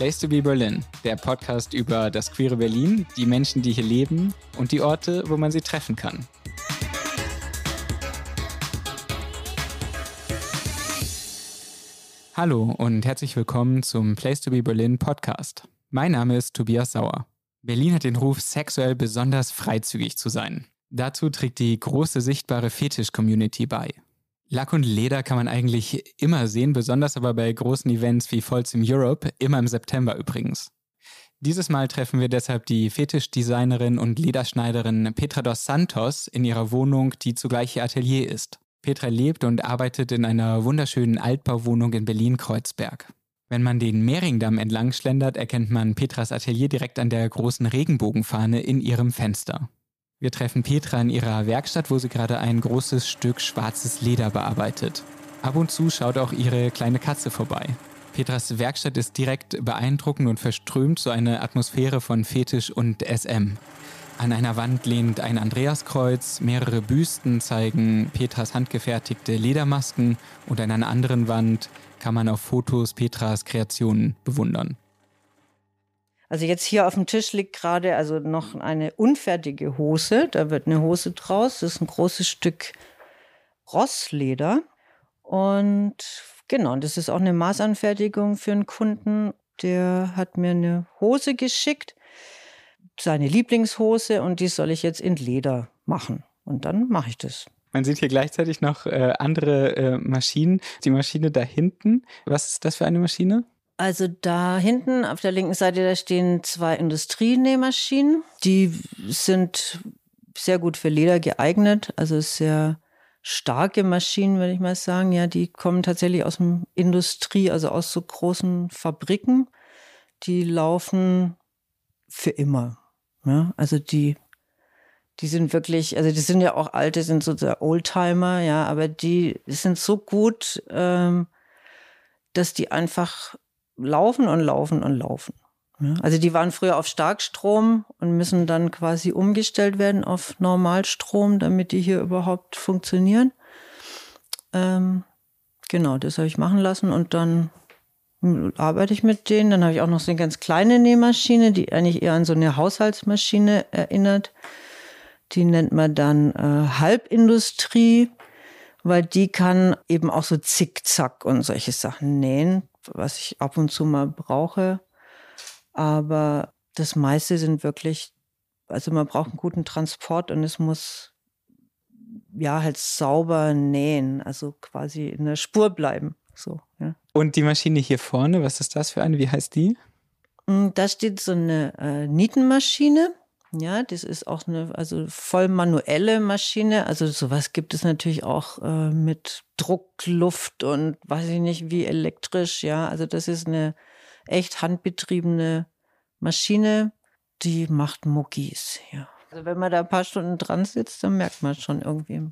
Place to be Berlin, der Podcast über das queere Berlin, die Menschen, die hier leben und die Orte, wo man sie treffen kann. Hallo und herzlich willkommen zum Place to be Berlin Podcast. Mein Name ist Tobias Sauer. Berlin hat den Ruf, sexuell besonders freizügig zu sein. Dazu trägt die große sichtbare Fetisch-Community bei. Lack und Leder kann man eigentlich immer sehen, besonders aber bei großen Events wie Folsom Europe, immer im September übrigens. Dieses Mal treffen wir deshalb die Fetischdesignerin und Lederschneiderin Petra dos Santos in ihrer Wohnung, die zugleich ihr Atelier ist. Petra lebt und arbeitet in einer wunderschönen Altbauwohnung in Berlin-Kreuzberg. Wenn man den Mehringdamm entlang schlendert, erkennt man Petras Atelier direkt an der großen Regenbogenfahne in ihrem Fenster. Wir treffen Petra in ihrer Werkstatt, wo sie gerade ein großes Stück schwarzes Leder bearbeitet. Ab und zu schaut auch ihre kleine Katze vorbei. Petras Werkstatt ist direkt beeindruckend und verströmt so eine Atmosphäre von Fetisch und SM. An einer Wand lehnt ein Andreaskreuz, mehrere Büsten zeigen Petras handgefertigte Ledermasken und an einer anderen Wand kann man auf Fotos Petras Kreationen bewundern. Also jetzt hier auf dem Tisch liegt gerade also noch eine unfertige Hose. Da wird eine Hose draus. Das ist ein großes Stück Rossleder. Und genau, das ist auch eine Maßanfertigung für einen Kunden. Der hat mir eine Hose geschickt, seine Lieblingshose, und die soll ich jetzt in Leder machen. Und dann mache ich das. Man sieht hier gleichzeitig noch äh, andere äh, Maschinen. Die Maschine da hinten, was ist das für eine Maschine? Also da hinten auf der linken Seite, da stehen zwei Industrienähmaschinen. Die sind sehr gut für Leder geeignet, also sehr starke Maschinen, würde ich mal sagen. Ja, die kommen tatsächlich aus dem Industrie, also aus so großen Fabriken. Die laufen für immer. Ja, also die, die sind wirklich, also die sind ja auch alte, sind so der Oldtimer, ja, aber die sind so gut, ähm, dass die einfach laufen und laufen und laufen. Also die waren früher auf Starkstrom und müssen dann quasi umgestellt werden auf Normalstrom, damit die hier überhaupt funktionieren. Ähm, genau, das habe ich machen lassen und dann arbeite ich mit denen. Dann habe ich auch noch so eine ganz kleine Nähmaschine, die eigentlich eher an so eine Haushaltsmaschine erinnert. Die nennt man dann äh, Halbindustrie, weil die kann eben auch so Zickzack und solche Sachen nähen was ich ab und zu mal brauche. Aber das meiste sind wirklich, also man braucht einen guten Transport und es muss ja halt sauber nähen, also quasi in der Spur bleiben. So, ja. Und die Maschine hier vorne, was ist das für eine? Wie heißt die? Hm, da steht so eine äh, Nietenmaschine. Ja, das ist auch eine also voll manuelle Maschine. Also sowas gibt es natürlich auch äh, mit Druckluft und weiß ich nicht wie elektrisch. Ja, also das ist eine echt handbetriebene Maschine, die macht Muckis. Ja. Also wenn man da ein paar Stunden dran sitzt, dann merkt man schon irgendwie,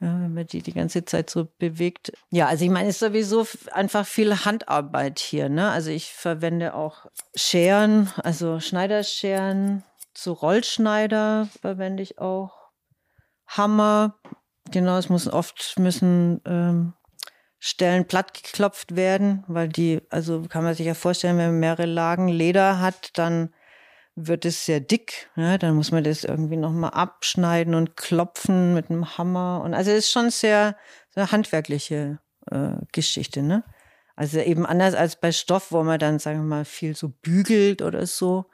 ja, wenn man die die ganze Zeit so bewegt. Ja, also ich meine, es ist sowieso einfach viel Handarbeit hier. Ne? Also ich verwende auch Scheren, also Schneiderscheren so Rollschneider verwende ich auch. Hammer. Genau, es müssen oft müssen ähm, Stellen platt geklopft werden, weil die, also kann man sich ja vorstellen, wenn man mehrere Lagen Leder hat, dann wird es sehr dick. Ja, dann muss man das irgendwie nochmal abschneiden und klopfen mit einem Hammer. Und also es ist schon sehr, sehr handwerkliche äh, Geschichte, ne? Also eben anders als bei Stoff, wo man dann, sagen wir mal, viel so bügelt oder so.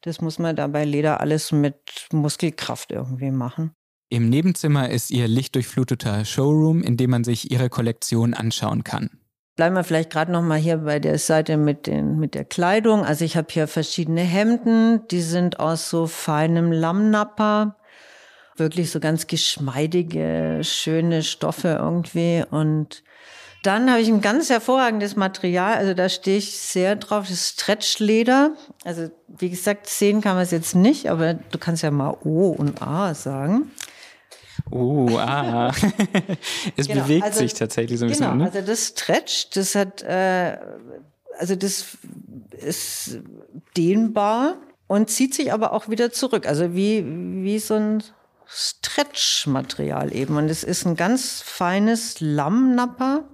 Das muss man da bei Leder alles mit Muskelkraft irgendwie machen. Im Nebenzimmer ist ihr lichtdurchfluteter Showroom, in dem man sich ihre Kollektion anschauen kann. Bleiben wir vielleicht gerade noch mal hier bei der Seite mit, den, mit der Kleidung. Also ich habe hier verschiedene Hemden, die sind aus so feinem Lammnapper, wirklich so ganz geschmeidige, schöne Stoffe irgendwie und dann habe ich ein ganz hervorragendes Material, also da stehe ich sehr drauf, das ist Stretchleder. Also wie gesagt, sehen kann man es jetzt nicht, aber du kannst ja mal O und A sagen. Oh, ah. es genau, bewegt also, sich tatsächlich so ein genau, bisschen. Ne? Also das Stretch, das hat, äh, also das ist dehnbar und zieht sich aber auch wieder zurück. Also wie, wie so ein Stretch-Material eben. Und es ist ein ganz feines Lammnapper,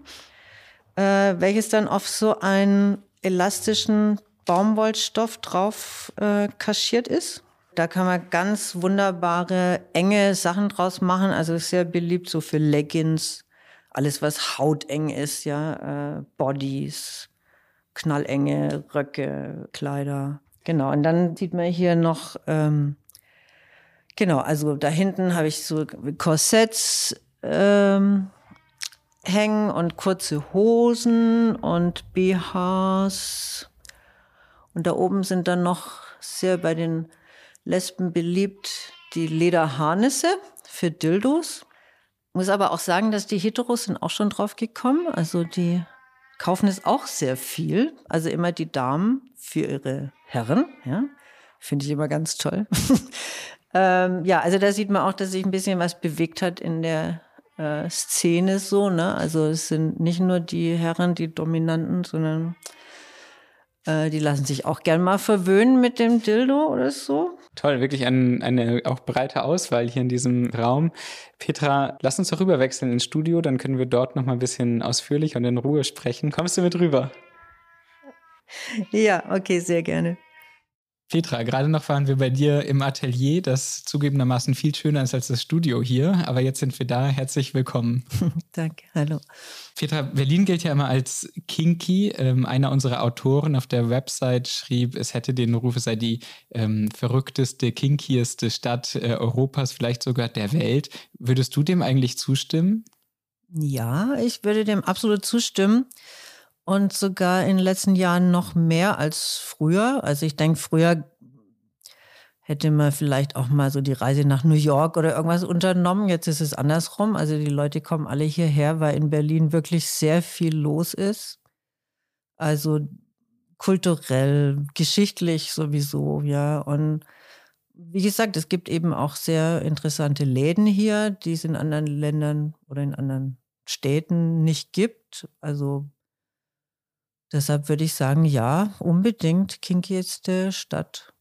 äh, welches dann auf so einen elastischen Baumwollstoff drauf äh, kaschiert ist. Da kann man ganz wunderbare, enge Sachen draus machen. Also sehr beliebt so für Leggings, alles was hauteng ist, ja, äh, Bodies, knallenge Röcke, Kleider. Genau, und dann sieht man hier noch, ähm, genau, also da hinten habe ich so Korsetts ähm, hängen und kurze Hosen und BHs. Und da oben sind dann noch sehr bei den Lesben beliebt die Lederharnisse für Dildos. Muss aber auch sagen, dass die Heteros sind auch schon drauf gekommen. Also die kaufen es auch sehr viel. Also immer die Damen für ihre Herren. Ja, finde ich immer ganz toll. ähm, ja, also da sieht man auch, dass sich ein bisschen was bewegt hat in der äh, Szene so. Ne? Also es sind nicht nur die Herren, die Dominanten, sondern äh, die lassen sich auch gern mal verwöhnen mit dem Dildo oder so. Toll, wirklich ein, eine auch breite Auswahl hier in diesem Raum. Petra, lass uns doch rüberwechseln ins Studio, dann können wir dort noch mal ein bisschen ausführlich und in Ruhe sprechen. Kommst du mit rüber? Ja, okay, sehr gerne. Petra, gerade noch waren wir bei dir im Atelier, das zugegebenermaßen viel schöner ist als das Studio hier, aber jetzt sind wir da. Herzlich willkommen. Danke, hallo. Petra, Berlin gilt ja immer als kinky. Ähm, einer unserer Autoren auf der Website schrieb, es hätte den Ruf, es sei die ähm, verrückteste, kinkieste Stadt äh, Europas, vielleicht sogar der Welt. Würdest du dem eigentlich zustimmen? Ja, ich würde dem absolut zustimmen und sogar in den letzten Jahren noch mehr als früher. Also ich denke, früher hätte man vielleicht auch mal so die Reise nach New York oder irgendwas unternommen. Jetzt ist es andersrum. Also die Leute kommen alle hierher, weil in Berlin wirklich sehr viel los ist. Also kulturell, geschichtlich sowieso, ja. Und wie gesagt, es gibt eben auch sehr interessante Läden hier, die es in anderen Ländern oder in anderen Städten nicht gibt. Also Deshalb würde ich sagen, ja, unbedingt kinkieste Stadt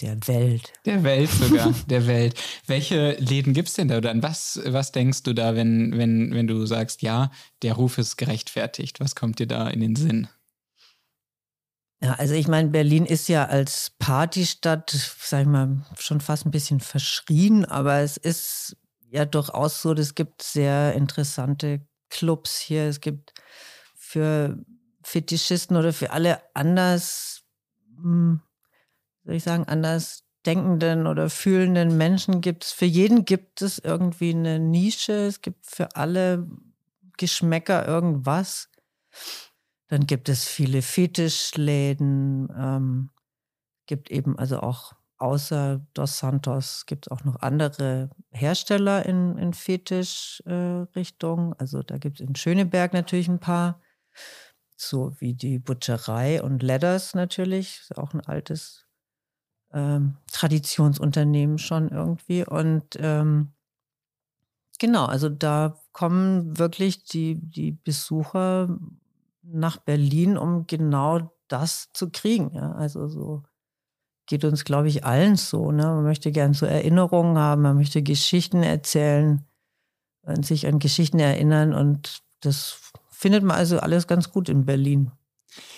der Welt. Der Welt sogar, der Welt. Welche Läden gibt es denn da oder an was, was denkst du da, wenn, wenn, wenn du sagst, ja, der Ruf ist gerechtfertigt? Was kommt dir da in den Sinn? Ja, also ich meine, Berlin ist ja als Partystadt, sag ich mal, schon fast ein bisschen verschrien, aber es ist ja durchaus so, es gibt sehr interessante Clubs hier. Es gibt für Fetischisten oder für alle anders, hm, soll ich sagen, anders denkenden oder fühlenden Menschen gibt es, für jeden gibt es irgendwie eine Nische. Es gibt für alle Geschmäcker irgendwas. Dann gibt es viele Fetischläden, ähm, gibt eben also auch außer Dos Santos gibt es auch noch andere Hersteller in, in Fetischrichtung. Äh, also da gibt es in Schöneberg natürlich ein paar so wie die Butcherei und Ledders natürlich, auch ein altes ähm, Traditionsunternehmen schon irgendwie. Und ähm, genau, also da kommen wirklich die, die Besucher nach Berlin, um genau das zu kriegen. Ja? Also so geht uns, glaube ich, allen so. Ne? Man möchte gern so Erinnerungen haben, man möchte Geschichten erzählen sich an Geschichten erinnern und das findet man also alles ganz gut in Berlin.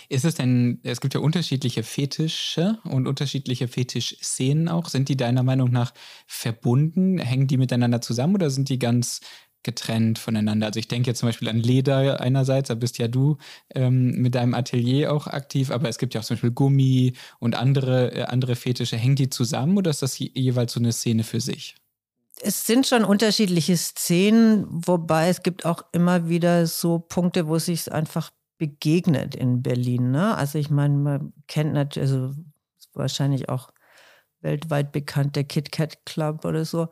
Ist es denn, es gibt ja unterschiedliche Fetische und unterschiedliche Fetischszenen auch. Sind die deiner Meinung nach verbunden? Hängen die miteinander zusammen oder sind die ganz getrennt voneinander? Also ich denke jetzt zum Beispiel an Leder einerseits, da bist ja du ähm, mit deinem Atelier auch aktiv, aber es gibt ja auch zum Beispiel Gummi und andere, äh, andere Fetische. Hängen die zusammen oder ist das jeweils so eine Szene für sich? Es sind schon unterschiedliche Szenen, wobei es gibt auch immer wieder so Punkte, wo es sich einfach begegnet in Berlin. Ne? Also ich meine, man kennt natürlich, also wahrscheinlich auch weltweit bekannt der Kit Kat Club oder so.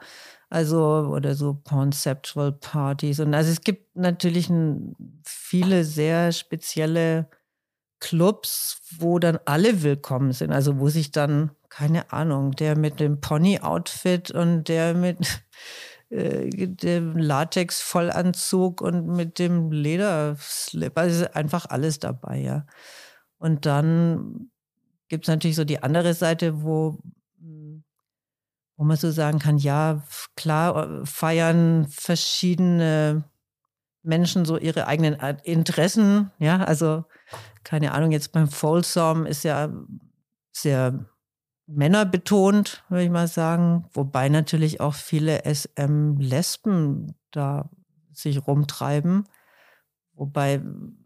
Also, oder so Conceptual Partys. Und also es gibt natürlich viele sehr spezielle Clubs, wo dann alle willkommen sind. Also wo sich dann keine Ahnung, der mit dem Pony-Outfit und der mit äh, dem Latex-Vollanzug und mit dem Lederslip. Also einfach alles dabei, ja. Und dann gibt es natürlich so die andere Seite, wo, wo man so sagen kann, ja, klar, feiern verschiedene Menschen so ihre eigenen Interessen, ja, also keine Ahnung, jetzt beim Folsom ist ja sehr männerbetont, würde ich mal sagen, wobei natürlich auch viele SM-Lesben da sich rumtreiben. Wobei,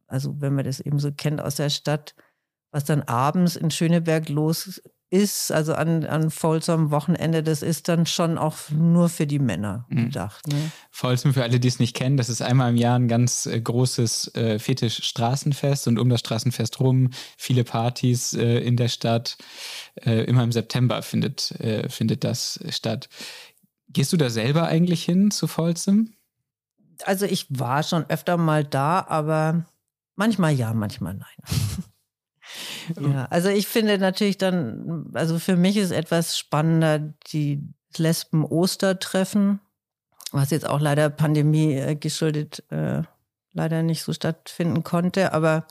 also wenn man das eben so kennt aus der Stadt, was dann abends in Schöneberg los ist, also an, an Folsom Wochenende, das ist dann schon auch nur für die Männer mhm. gedacht. Ne? Folsom, für alle, die es nicht kennen, das ist einmal im Jahr ein ganz äh, großes äh, Fetisch-Straßenfest und um das Straßenfest rum viele Partys äh, in der Stadt. Äh, immer im September findet, äh, findet das statt. Gehst du da selber eigentlich hin zu Folsom? Also ich war schon öfter mal da, aber manchmal ja, manchmal nein. Ja, also ich finde natürlich dann, also für mich ist etwas spannender die Lesben-Ostertreffen, was jetzt auch leider Pandemie äh, geschuldet äh, leider nicht so stattfinden konnte, aber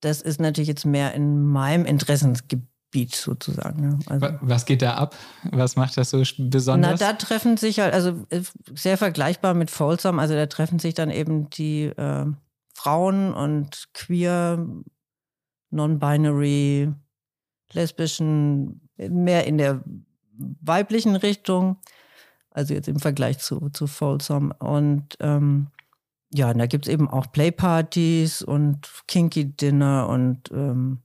das ist natürlich jetzt mehr in meinem Interessensgebiet sozusagen. Also, was geht da ab? Was macht das so besonders? Na, da treffen sich halt, also äh, sehr vergleichbar mit Folsom, also da treffen sich dann eben die äh, Frauen und queer non-binary, lesbischen, mehr in der weiblichen Richtung, also jetzt im Vergleich zu, zu Folsom. Und ähm, ja, da gibt es eben auch Playpartys und Kinky Dinner und ähm,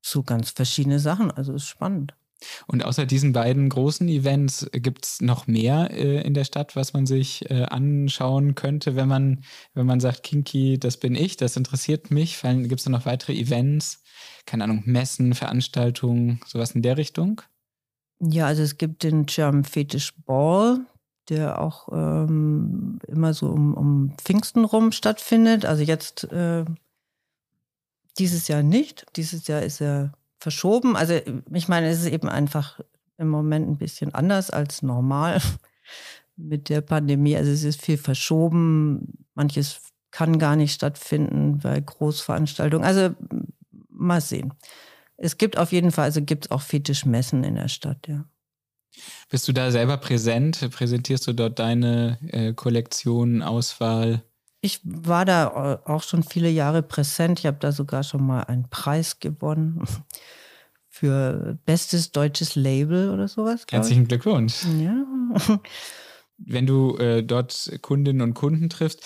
so ganz verschiedene Sachen. Also ist spannend. Und außer diesen beiden großen Events gibt es noch mehr äh, in der Stadt, was man sich äh, anschauen könnte, wenn man, wenn man sagt, Kinky, das bin ich, das interessiert mich. Gibt es da noch weitere Events? Keine Ahnung, Messen, Veranstaltungen, sowas in der Richtung? Ja, also es gibt den German Fetish Ball, der auch ähm, immer so um, um Pfingsten rum stattfindet. Also jetzt äh, dieses Jahr nicht. Dieses Jahr ist er verschoben. Also ich meine, es ist eben einfach im Moment ein bisschen anders als normal mit der Pandemie. Also es ist viel verschoben. Manches kann gar nicht stattfinden bei Großveranstaltungen. Also mal sehen. Es gibt auf jeden Fall, also gibt es auch Fetischmessen in der Stadt, ja. Bist du da selber präsent? Präsentierst du dort deine äh, Kollektion, Auswahl? Ich war da auch schon viele Jahre präsent. Ich habe da sogar schon mal einen Preis gewonnen für bestes deutsches Label oder sowas. Herzlichen Glückwunsch. Ja. Wenn du äh, dort Kundinnen und Kunden triffst,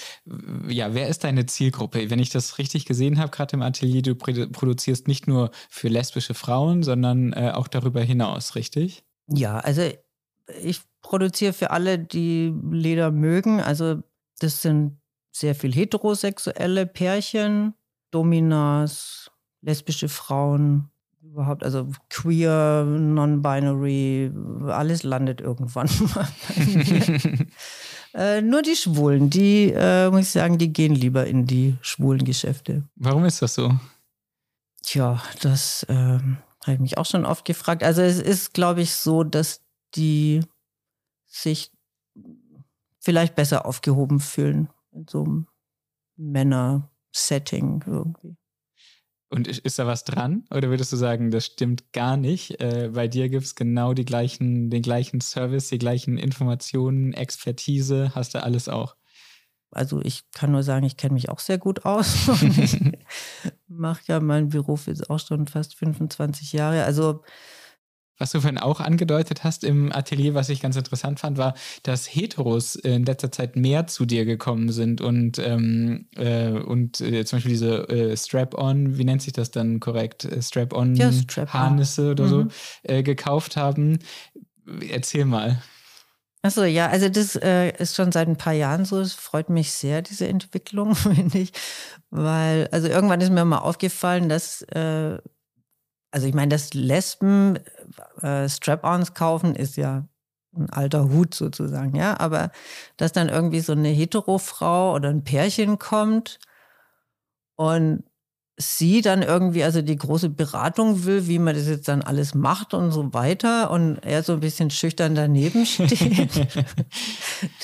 ja, wer ist deine Zielgruppe? Wenn ich das richtig gesehen habe, gerade im Atelier, du produzierst nicht nur für lesbische Frauen, sondern äh, auch darüber hinaus, richtig? Ja, also ich produziere für alle, die Leder mögen. Also das sind sehr viel heterosexuelle Pärchen, Dominas, lesbische Frauen, überhaupt, also queer, non-binary, alles landet irgendwann mal bei mir. äh, nur die Schwulen, die, äh, muss ich sagen, die gehen lieber in die schwulen Geschäfte. Warum ist das so? Tja, das äh, habe ich mich auch schon oft gefragt. Also es ist, glaube ich, so, dass die sich vielleicht besser aufgehoben fühlen in so einem Männer-Setting irgendwie. Und ist da was dran? Oder würdest du sagen, das stimmt gar nicht? Äh, bei dir gibt es genau die gleichen, den gleichen Service, die gleichen Informationen, Expertise, hast du alles auch? Also ich kann nur sagen, ich kenne mich auch sehr gut aus. Mache ja mein Beruf jetzt auch schon fast 25 Jahre. Also was du vorhin auch angedeutet hast im Atelier, was ich ganz interessant fand, war, dass Heteros in letzter Zeit mehr zu dir gekommen sind und, ähm, äh, und äh, zum Beispiel diese äh, Strap-on, wie nennt sich das dann korrekt? Äh, Strap-on-Harnisse ja, oder mhm. so äh, gekauft haben. Erzähl mal. Achso, ja, also das äh, ist schon seit ein paar Jahren so. Es freut mich sehr, diese Entwicklung, finde ich. Weil, also irgendwann ist mir mal aufgefallen, dass äh, also ich meine, dass Lesben äh, Strap-ons kaufen, ist ja ein alter Hut sozusagen, ja. Aber dass dann irgendwie so eine Hetero-Frau oder ein Pärchen kommt und sie dann irgendwie also die große Beratung will, wie man das jetzt dann alles macht und so weiter und er so ein bisschen schüchtern daneben steht.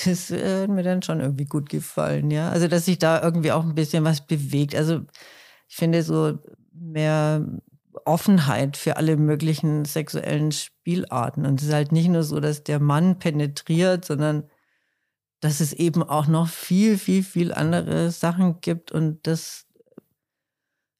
das äh, mir dann schon irgendwie gut gefallen, ja. Also dass sich da irgendwie auch ein bisschen was bewegt. Also ich finde so mehr Offenheit für alle möglichen sexuellen Spielarten. Und es ist halt nicht nur so, dass der Mann penetriert, sondern dass es eben auch noch viel, viel, viel andere Sachen gibt und das,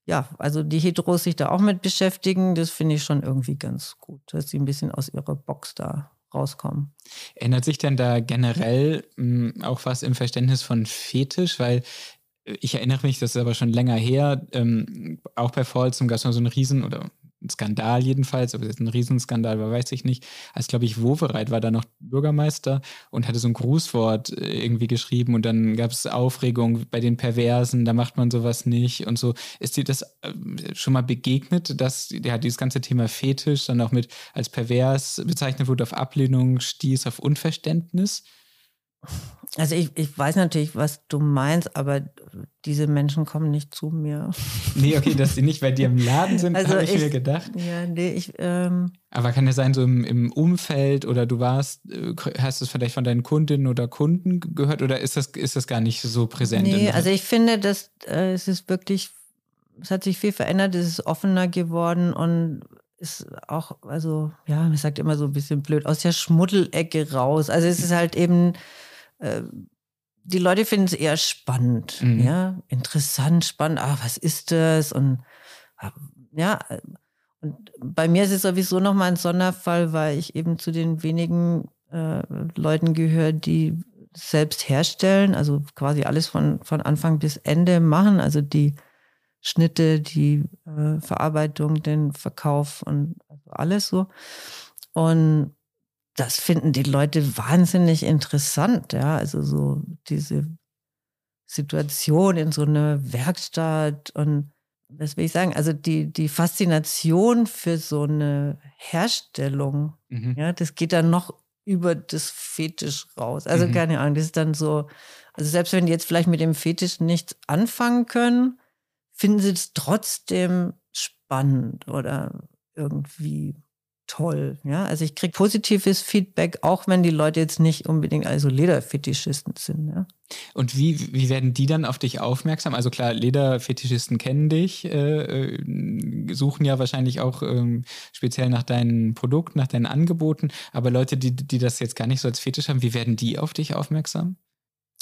ja, also die Heteros sich da auch mit beschäftigen, das finde ich schon irgendwie ganz gut, dass sie ein bisschen aus ihrer Box da rauskommen. Ändert sich denn da generell mh, hm, auch was im Verständnis von Fetisch? Weil ich erinnere mich, das ist aber schon länger her, ähm, auch bei Falls gab es mal so einen Riesen, oder ein Skandal jedenfalls, ob es jetzt ein Riesenskandal war, weiß ich nicht. Als, glaube ich, Wovereit war da noch Bürgermeister und hatte so ein Grußwort äh, irgendwie geschrieben und dann gab es Aufregung bei den Perversen, da macht man sowas nicht und so. Ist dir das äh, schon mal begegnet, dass ja, dieses ganze Thema Fetisch dann auch mit als pervers bezeichnet wurde, auf Ablehnung stieß, auf Unverständnis? Also ich, ich weiß natürlich, was du meinst, aber diese Menschen kommen nicht zu mir. Nee, okay, dass sie nicht bei dir im Laden sind, also habe ich, ich, mir gedacht. Ja, nee, ich. Ähm, aber kann ja sein, so im, im, Umfeld oder du warst, äh, hast du es vielleicht von deinen Kundinnen oder Kunden gehört oder ist das, ist das gar nicht so präsent? Nee, also ich finde, dass äh, es ist wirklich, es hat sich viel verändert, es ist offener geworden und ist auch, also ja, man sagt immer so ein bisschen blöd, aus der Schmuddelecke raus. Also es ist halt eben äh, die Leute finden es eher spannend, mhm. ja, interessant, spannend. Ah, was ist das? Und ah, ja, und bei mir ist es sowieso nochmal ein Sonderfall, weil ich eben zu den wenigen äh, Leuten gehöre, die selbst herstellen, also quasi alles von, von Anfang bis Ende machen, also die Schnitte, die äh, Verarbeitung, den Verkauf und also alles so. Und das finden die Leute wahnsinnig interessant, ja. Also so diese Situation in so einer Werkstatt und was will ich sagen? Also die, die Faszination für so eine Herstellung, mhm. ja, das geht dann noch über das Fetisch raus. Also mhm. keine Ahnung, das ist dann so, also selbst wenn die jetzt vielleicht mit dem Fetisch nichts anfangen können, finden sie es trotzdem spannend oder irgendwie toll. Ja, also ich kriege positives Feedback, auch wenn die Leute jetzt nicht unbedingt also Lederfetischisten sind. Ja. Und wie, wie werden die dann auf dich aufmerksam? Also klar, Lederfetischisten kennen dich, äh, äh, suchen ja wahrscheinlich auch ähm, speziell nach deinen Produkten, nach deinen Angeboten. Aber Leute, die, die das jetzt gar nicht so als Fetisch haben, wie werden die auf dich aufmerksam?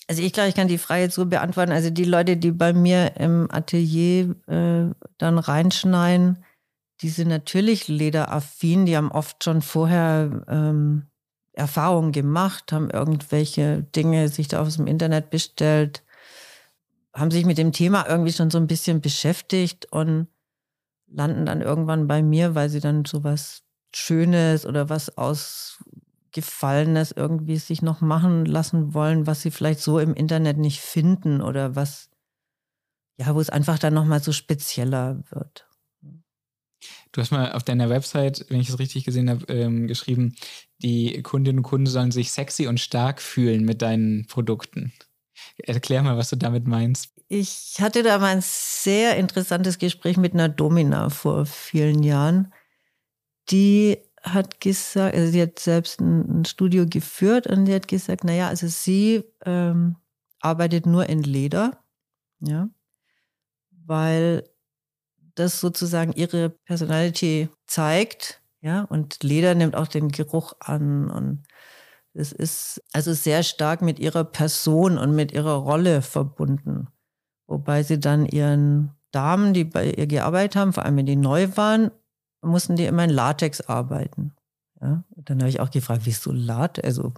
Also ich glaube, ich kann die Frage jetzt so beantworten. Also die Leute, die bei mir im Atelier äh, dann reinschneiden, die sind natürlich lederaffin, die haben oft schon vorher ähm, Erfahrungen gemacht, haben irgendwelche Dinge sich da aus dem Internet bestellt, haben sich mit dem Thema irgendwie schon so ein bisschen beschäftigt und landen dann irgendwann bei mir, weil sie dann so was Schönes oder was Ausgefallenes irgendwie sich noch machen lassen wollen, was sie vielleicht so im Internet nicht finden oder was, ja, wo es einfach dann nochmal so spezieller wird. Du hast mal auf deiner Website, wenn ich es richtig gesehen habe, ähm, geschrieben, die Kundinnen und Kunden sollen sich sexy und stark fühlen mit deinen Produkten. Erklär mal, was du damit meinst. Ich hatte da mal ein sehr interessantes Gespräch mit einer Domina vor vielen Jahren. Die hat gesagt, also sie hat selbst ein, Studio geführt und die hat gesagt, naja, also sie ähm, arbeitet nur in Leder, ja, weil das sozusagen ihre Personality zeigt. Ja, und Leder nimmt auch den Geruch an und es ist also sehr stark mit ihrer Person und mit ihrer Rolle verbunden. Wobei sie dann ihren Damen, die bei ihr gearbeitet haben, vor allem wenn die neu waren, mussten die immer in Latex arbeiten. Ja, und dann habe ich auch gefragt, wieso Latex? Also,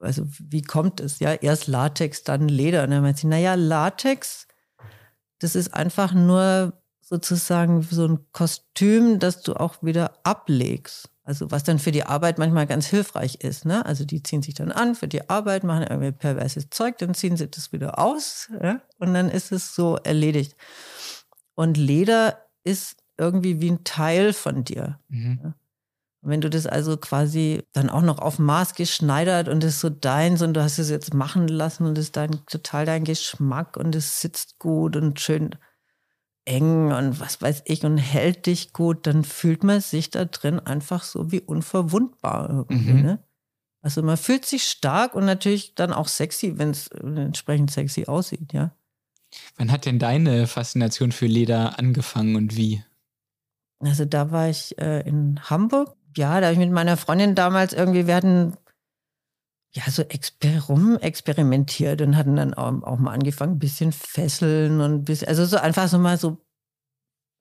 also wie kommt es? Ja, erst Latex, dann Leder. Und dann meinte sie, naja, Latex, das ist einfach nur sozusagen so ein Kostüm, das du auch wieder ablegst. Also was dann für die Arbeit manchmal ganz hilfreich ist. Ne? Also die ziehen sich dann an für die Arbeit, machen irgendwie perverses Zeug, dann ziehen sie das wieder aus ja? und dann ist es so erledigt. Und Leder ist irgendwie wie ein Teil von dir. Mhm. Ja? Und wenn du das also quasi dann auch noch auf Maß geschneidert und es so deins und du hast es jetzt machen lassen und es ist dann total dein Geschmack und es sitzt gut und schön eng und was weiß ich und hält dich gut, dann fühlt man sich da drin einfach so wie unverwundbar irgendwie. Mhm. Ne? Also man fühlt sich stark und natürlich dann auch sexy, wenn es entsprechend sexy aussieht, ja. Wann hat denn deine Faszination für Leder angefangen und wie? Also da war ich äh, in Hamburg. Ja, da habe ich mit meiner Freundin damals irgendwie, wir hatten ja, so experimentiert und hatten dann auch, auch, mal angefangen, ein bisschen fesseln und bisschen, also so einfach so mal so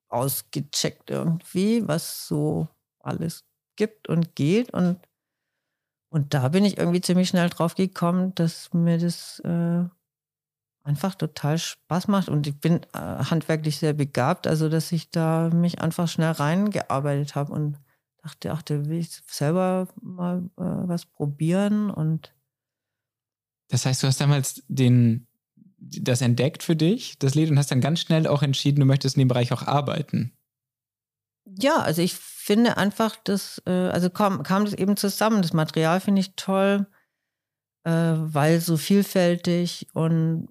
ausgecheckt irgendwie, was so alles gibt und geht. Und, und da bin ich irgendwie ziemlich schnell drauf gekommen, dass mir das äh, einfach total Spaß macht. Und ich bin äh, handwerklich sehr begabt, also dass ich da mich einfach schnell reingearbeitet habe und dachte, ach, da will ich selber mal äh, was probieren und das heißt, du hast damals den, das entdeckt für dich, das Lied, und hast dann ganz schnell auch entschieden, du möchtest in dem Bereich auch arbeiten. Ja, also ich finde einfach, dass, äh, also kam, kam das eben zusammen. Das Material finde ich toll, äh, weil so vielfältig und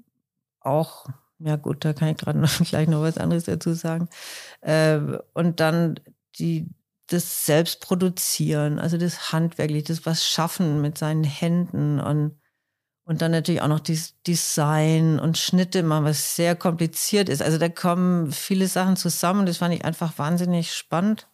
auch, ja gut, da kann ich gerade gleich noch was anderes dazu sagen. Äh, und dann die, das Selbstproduzieren, also das Handwerkliche, das was schaffen mit seinen Händen und und dann natürlich auch noch das Design und Schnitte machen, was sehr kompliziert ist. Also da kommen viele Sachen zusammen. Das fand ich einfach wahnsinnig spannend.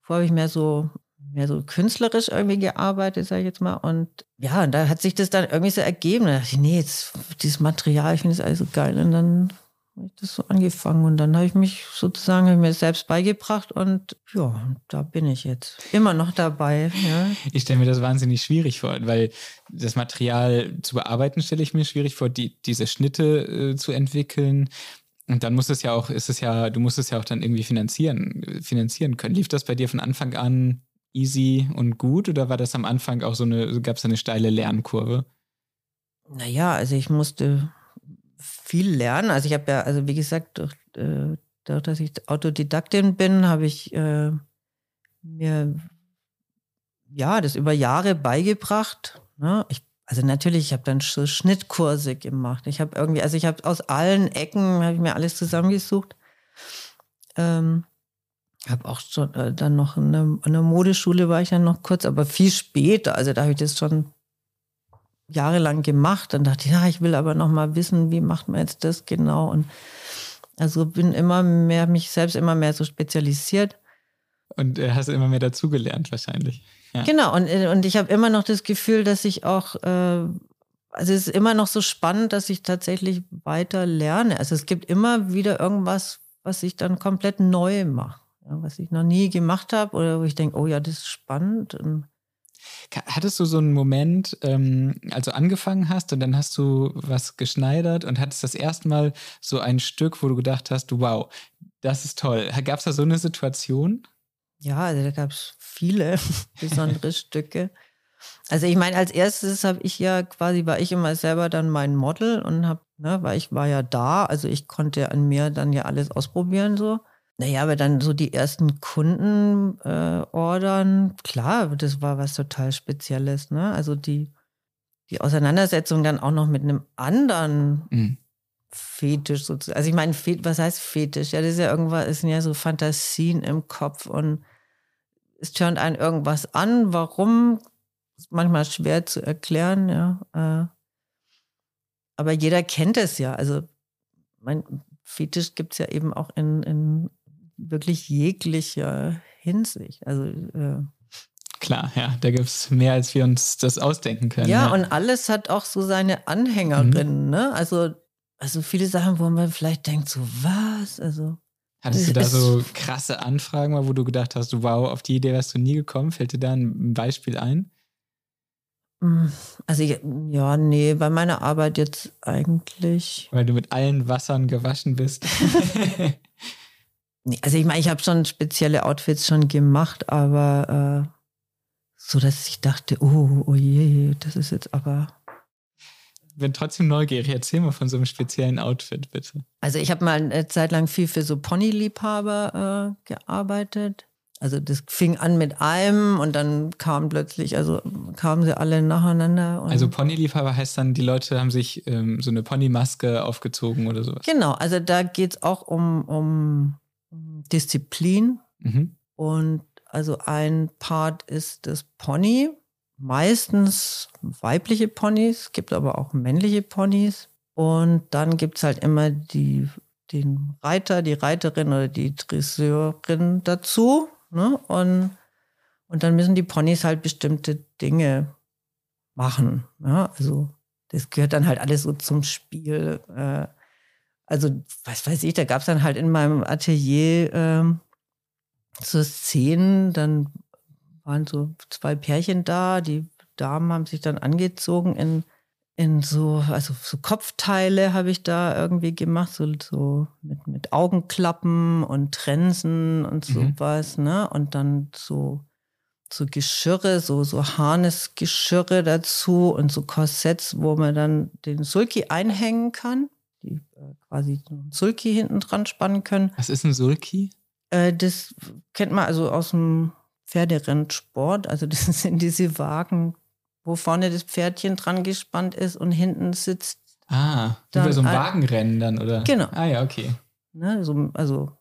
Vorher habe ich mehr so, mehr so künstlerisch irgendwie gearbeitet, sage ich jetzt mal. Und ja, und da hat sich das dann irgendwie so ergeben. Da dachte ich, nee, jetzt dieses Material, ich finde das alles so geil. Und dann habe ich das so angefangen und dann habe ich mich sozusagen ich mir selbst beigebracht und ja, da bin ich jetzt immer noch dabei. Ja. Ich stelle mir das wahnsinnig schwierig vor, weil das Material zu bearbeiten stelle ich mir schwierig vor, die, diese Schnitte äh, zu entwickeln. Und dann muss es ja auch, ist es ja, du musst es ja auch dann irgendwie finanzieren, finanzieren können. Lief das bei dir von Anfang an easy und gut oder war das am Anfang auch so eine, gab es eine steile Lernkurve? Naja, also ich musste viel lernen. Also ich habe ja, also wie gesagt, durch, äh, dadurch, dass ich Autodidaktin bin, habe ich äh, mir ja das über Jahre beigebracht. Ne? Ich, also natürlich, ich habe dann so Schnittkurse gemacht. Ich habe irgendwie, also ich habe aus allen Ecken habe ich mir alles zusammengesucht. Ähm, habe auch schon äh, dann noch in der, in der Modeschule war ich dann noch kurz, aber viel später. Also da habe ich das schon jahrelang gemacht. Dann dachte ich, ja, ich will aber noch mal wissen, wie macht man jetzt das genau. Und also bin immer mehr, mich selbst immer mehr so spezialisiert. Und äh, hast immer mehr dazugelernt wahrscheinlich. Ja. Genau, und, äh, und ich habe immer noch das Gefühl, dass ich auch, äh, also es ist immer noch so spannend, dass ich tatsächlich weiter lerne. Also es gibt immer wieder irgendwas, was ich dann komplett neu mache, ja, was ich noch nie gemacht habe oder wo ich denke, oh ja, das ist spannend. Und Hattest du so einen Moment, ähm, als du angefangen hast und dann hast du was geschneidert und hattest das erste Mal so ein Stück, wo du gedacht hast, wow, das ist toll. Gab es da so eine Situation? Ja, also da gab es viele besondere Stücke. Also ich meine, als erstes habe ich ja quasi, war ich immer selber dann mein Model und habe, ne, weil ich war ja da, also ich konnte an mir dann ja alles ausprobieren so. Naja, aber dann so die ersten Kundenordern, äh, klar, das war was total Spezielles, ne? Also die, die Auseinandersetzung dann auch noch mit einem anderen mhm. Fetisch sozusagen. Also ich meine, was heißt Fetisch? Ja, das ist ja irgendwas, es sind ja so Fantasien im Kopf und es turnt einen irgendwas an. Warum? Ist manchmal schwer zu erklären, ja. Äh. aber jeder kennt es ja. Also mein Fetisch gibt es ja eben auch in, in wirklich jeglicher Hinsicht. Also äh, Klar, ja, da gibt es mehr, als wir uns das ausdenken können. Ja, ja. und alles hat auch so seine Anhängerinnen, mhm. ne? Also, also viele Sachen, wo man vielleicht denkt, so was? Also. Hattest du da so krasse Anfragen, wo du gedacht hast, wow, auf die Idee wärst du nie gekommen? Fällt dir da ein Beispiel ein? Hm, also ja, nee, bei meiner Arbeit jetzt eigentlich. Weil du mit allen Wassern gewaschen bist. Also ich meine, ich habe schon spezielle Outfits schon gemacht, aber äh, so, dass ich dachte, oh, oh je, das ist jetzt aber. Bin trotzdem neugierig. Erzähl mal von so einem speziellen Outfit, bitte. Also ich habe mal eine Zeit lang viel für so Ponyliebhaber äh, gearbeitet. Also das fing an mit einem und dann kamen plötzlich, also kamen sie alle nacheinander. also Ponyliebhaber heißt dann, die Leute haben sich ähm, so eine Ponymaske aufgezogen oder sowas. Genau, also da geht es auch um, um Disziplin. Mhm. Und also ein Part ist das Pony, meistens weibliche Ponys, gibt aber auch männliche Ponys. Und dann gibt es halt immer die, den Reiter, die Reiterin oder die Dresseurin dazu. Ne? Und, und dann müssen die Ponys halt bestimmte Dinge machen. Ja, also das gehört dann halt alles so zum Spiel. Äh, also, was weiß ich, da gab es dann halt in meinem Atelier ähm, so Szenen, dann waren so zwei Pärchen da, die Damen haben sich dann angezogen in, in so, also so Kopfteile habe ich da irgendwie gemacht, so, so mit, mit Augenklappen und Trensen und mhm. sowas, mhm. ne? Und dann so so Geschirre, so, so Harnesgeschirre dazu und so Korsetts, wo man dann den Sulki einhängen kann, die äh, quasi einen Sulki hinten dran spannen können. Was ist ein Sulki? Äh, das kennt man also aus dem Pferderennsport. Also das sind diese Wagen, wo vorne das Pferdchen dran gespannt ist und hinten sitzt. Ah, über so ein Wagenrennen dann, oder? Genau. Ah ja, okay. Ne, so, also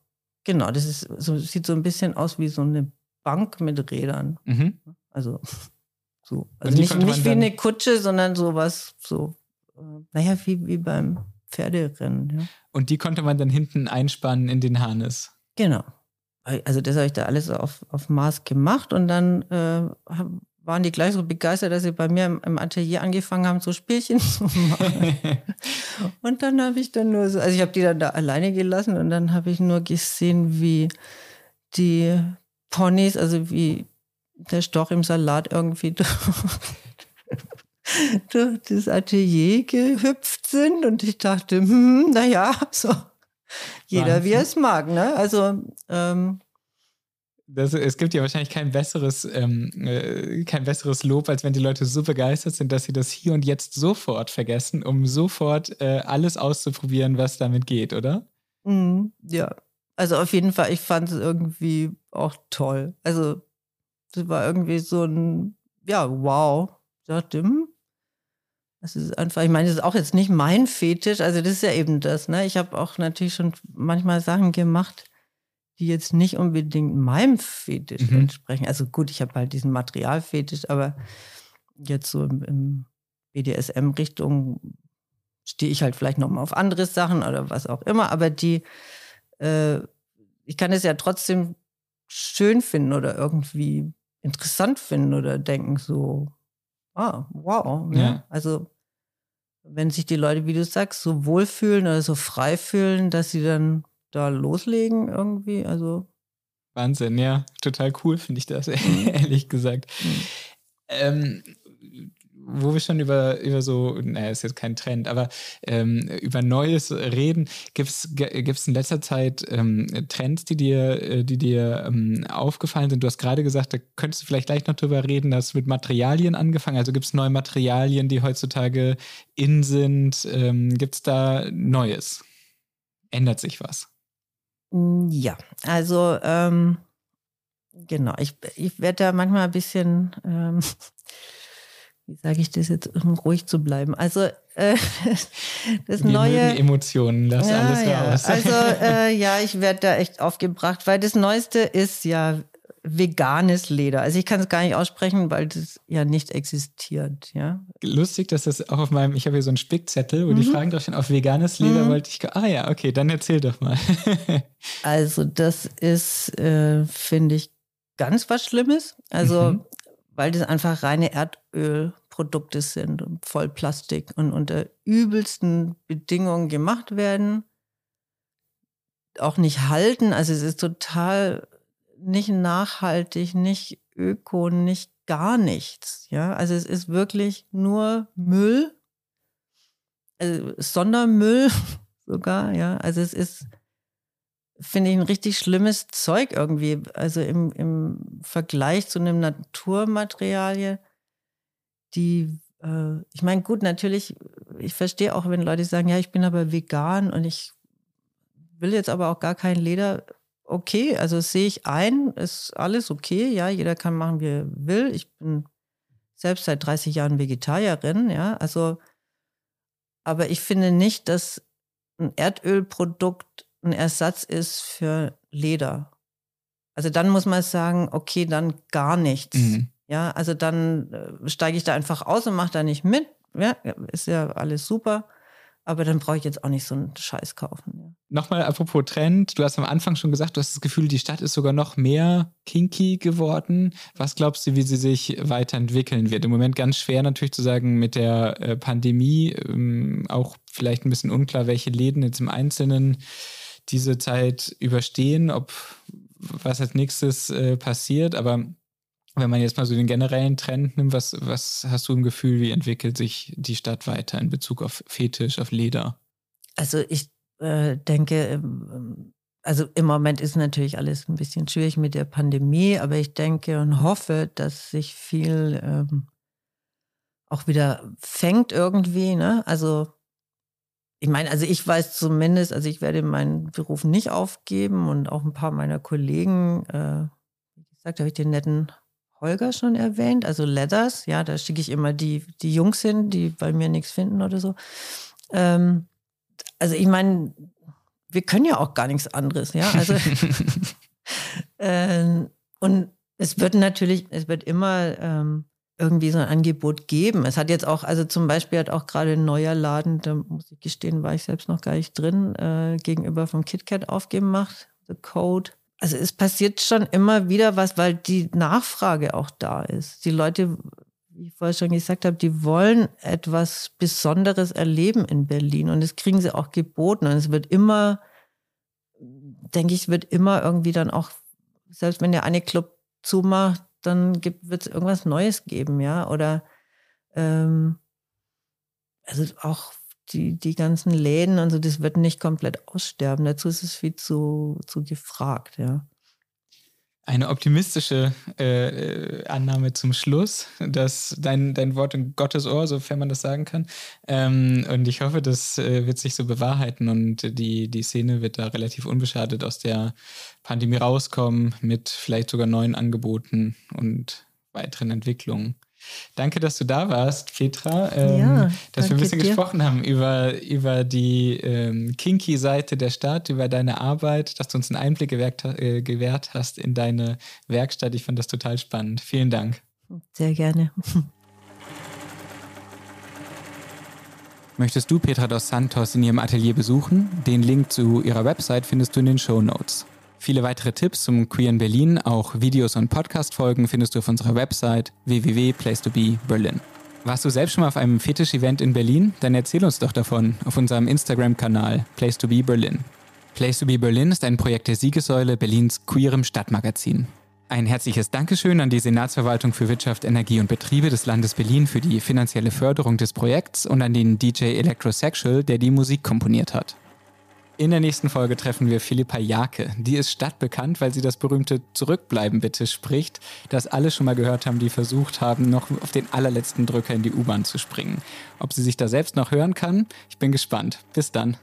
genau, das ist so, sieht so ein bisschen aus wie so eine Bank mit Rädern. Mhm. Also so. Also nicht, nicht wie eine Kutsche, sondern sowas, so, äh, naja, wie, wie beim Pferderennen. Ja. Und die konnte man dann hinten einspannen in den Harnis. Genau. Also das habe ich da alles auf, auf Maß gemacht und dann äh, waren die gleich so begeistert, dass sie bei mir im, im Atelier angefangen haben, so Spielchen zu machen. und dann habe ich dann nur so, also ich habe die dann da alleine gelassen und dann habe ich nur gesehen, wie die Ponys, also wie der Storch im Salat irgendwie durch, das Atelier gehüpft sind und ich dachte, hm, naja, so jeder Wahnsinn. wie er es mag, ne? Also ähm, das, es gibt ja wahrscheinlich kein besseres, ähm, äh, kein besseres Lob, als wenn die Leute so begeistert sind, dass sie das hier und jetzt sofort vergessen, um sofort äh, alles auszuprobieren, was damit geht, oder? Mm, ja, also auf jeden Fall, ich fand es irgendwie auch toll. Also das war irgendwie so ein, ja, wow. Ich dachte, hm, das ist einfach, ich meine, das ist auch jetzt nicht mein Fetisch, also das ist ja eben das, ne? Ich habe auch natürlich schon manchmal Sachen gemacht, die jetzt nicht unbedingt meinem Fetisch mhm. entsprechen. Also gut, ich habe halt diesen Materialfetisch, aber jetzt so im, im BDSM-Richtung stehe ich halt vielleicht nochmal auf andere Sachen oder was auch immer, aber die äh, ich kann es ja trotzdem schön finden oder irgendwie interessant finden oder denken so, ah, wow. Ne? Ja. Also wenn sich die Leute, wie du sagst, so wohlfühlen oder so frei fühlen, dass sie dann da loslegen irgendwie, also Wahnsinn, ja, total cool finde ich das, mhm. ehrlich gesagt. Mhm. Ähm, wo wir schon über, über so, naja, ist jetzt kein Trend, aber ähm, über Neues reden, gibt es in letzter Zeit ähm, Trends, die dir, äh, die dir ähm, aufgefallen sind? Du hast gerade gesagt, da könntest du vielleicht gleich noch drüber reden, dass mit Materialien angefangen. Also gibt es neue Materialien, die heutzutage in sind? Ähm, gibt es da Neues? Ändert sich was? Mm, ja, also ähm, genau, ich, ich werde da manchmal ein bisschen ähm, wie sage ich das jetzt, um ruhig zu bleiben? Also äh, das Wir neue Emotionen, lass ja, alles ja. raus. Also äh, ja, ich werde da echt aufgebracht, weil das Neueste ist ja veganes Leder. Also ich kann es gar nicht aussprechen, weil das ja nicht existiert. Ja. Lustig, dass das auch auf meinem, ich habe hier so einen Spickzettel, wo mhm. die Fragen drauf stehen, auf veganes Leder mhm. wollte ich, ah ja, okay, dann erzähl doch mal. also das ist, äh, finde ich, ganz was Schlimmes. Also mhm weil das einfach reine Erdölprodukte sind und voll Plastik und unter übelsten Bedingungen gemacht werden, auch nicht halten. Also es ist total nicht nachhaltig, nicht öko, nicht gar nichts. Ja, also es ist wirklich nur Müll, also Sondermüll sogar. Ja, also es ist finde ich ein richtig schlimmes Zeug irgendwie. Also im, im Vergleich zu einem Naturmaterialien, die, äh, ich meine, gut, natürlich, ich verstehe auch, wenn Leute sagen, ja, ich bin aber vegan und ich will jetzt aber auch gar kein Leder. Okay, also sehe ich ein, ist alles okay, ja, jeder kann machen, wie er will. Ich bin selbst seit 30 Jahren Vegetarierin, ja, also, aber ich finde nicht, dass ein Erdölprodukt ein Ersatz ist für Leder. Also dann muss man sagen, okay, dann gar nichts. Mhm. Ja, also dann äh, steige ich da einfach aus und mache da nicht mit. Ja, ist ja alles super. Aber dann brauche ich jetzt auch nicht so einen Scheiß kaufen. Ja. Nochmal apropos Trend, du hast am Anfang schon gesagt, du hast das Gefühl, die Stadt ist sogar noch mehr kinky geworden. Was glaubst du, wie sie sich weiterentwickeln wird? Im Moment ganz schwer natürlich zu sagen mit der äh, Pandemie, ähm, auch vielleicht ein bisschen unklar, welche Läden jetzt im Einzelnen diese Zeit überstehen, ob was als nächstes äh, passiert, aber wenn man jetzt mal so den generellen Trend nimmt, was, was hast du im Gefühl, wie entwickelt sich die Stadt weiter in Bezug auf Fetisch, auf Leder? Also ich äh, denke, ähm, also im Moment ist natürlich alles ein bisschen schwierig mit der Pandemie, aber ich denke und hoffe, dass sich viel ähm, auch wieder fängt irgendwie. Ne? Also ich meine, also ich weiß zumindest, also ich werde meinen Beruf nicht aufgeben und auch ein paar meiner Kollegen, äh, wie gesagt, habe ich den netten Holger schon erwähnt, also Leathers, ja, da schicke ich immer die, die Jungs hin, die bei mir nichts finden oder so. Ähm, also ich meine, wir können ja auch gar nichts anderes, ja. Also ähm, und es wird natürlich, es wird immer ähm, irgendwie so ein Angebot geben. Es hat jetzt auch, also zum Beispiel hat auch gerade ein neuer Laden, da muss ich gestehen, war ich selbst noch gar nicht drin, äh, gegenüber vom KitKat aufgemacht, The Code also es passiert schon immer wieder was, weil die Nachfrage auch da ist. Die Leute, wie ich vorher schon gesagt habe, die wollen etwas Besonderes erleben in Berlin und das kriegen sie auch geboten. Und es wird immer, denke ich, wird immer irgendwie dann auch, selbst wenn der eine Club zumacht, dann wird es irgendwas Neues geben, ja. Oder ähm, also auch die, die ganzen Läden und so, das wird nicht komplett aussterben. Dazu ist es viel zu, zu gefragt, ja. Eine optimistische äh, äh, Annahme zum Schluss, dass dein, dein Wort in Gottes Ohr, sofern man das sagen kann. Ähm, und ich hoffe, das äh, wird sich so bewahrheiten und die, die Szene wird da relativ unbeschadet aus der Pandemie rauskommen mit vielleicht sogar neuen Angeboten und weiteren Entwicklungen. Danke, dass du da warst, Petra. Ähm, ja, dass wir ein bisschen dir. gesprochen haben über, über die ähm, kinky Seite der Stadt, über deine Arbeit, dass du uns einen Einblick gewährt, äh, gewährt hast in deine Werkstatt. Ich fand das total spannend. Vielen Dank. Sehr gerne. Möchtest du Petra dos Santos in ihrem Atelier besuchen? Den Link zu ihrer Website findest du in den Show Notes. Viele weitere Tipps zum Queer in Berlin, auch Videos und Podcast-Folgen findest du auf unserer Website www.placetobe-berlin. Warst du selbst schon mal auf einem Fetisch-Event in Berlin? Dann erzähl uns doch davon auf unserem Instagram-Kanal Place to Be Berlin. Place to Be Berlin ist ein Projekt der Siegessäule Berlins queerem Stadtmagazin. Ein herzliches Dankeschön an die Senatsverwaltung für Wirtschaft, Energie und Betriebe des Landes Berlin für die finanzielle Förderung des Projekts und an den DJ Electrosexual, der die Musik komponiert hat. In der nächsten Folge treffen wir Philippa Jake. Die ist stadtbekannt, weil sie das berühmte Zurückbleiben bitte spricht, das alle schon mal gehört haben, die versucht haben, noch auf den allerletzten Drücker in die U-Bahn zu springen. Ob sie sich da selbst noch hören kann? Ich bin gespannt. Bis dann.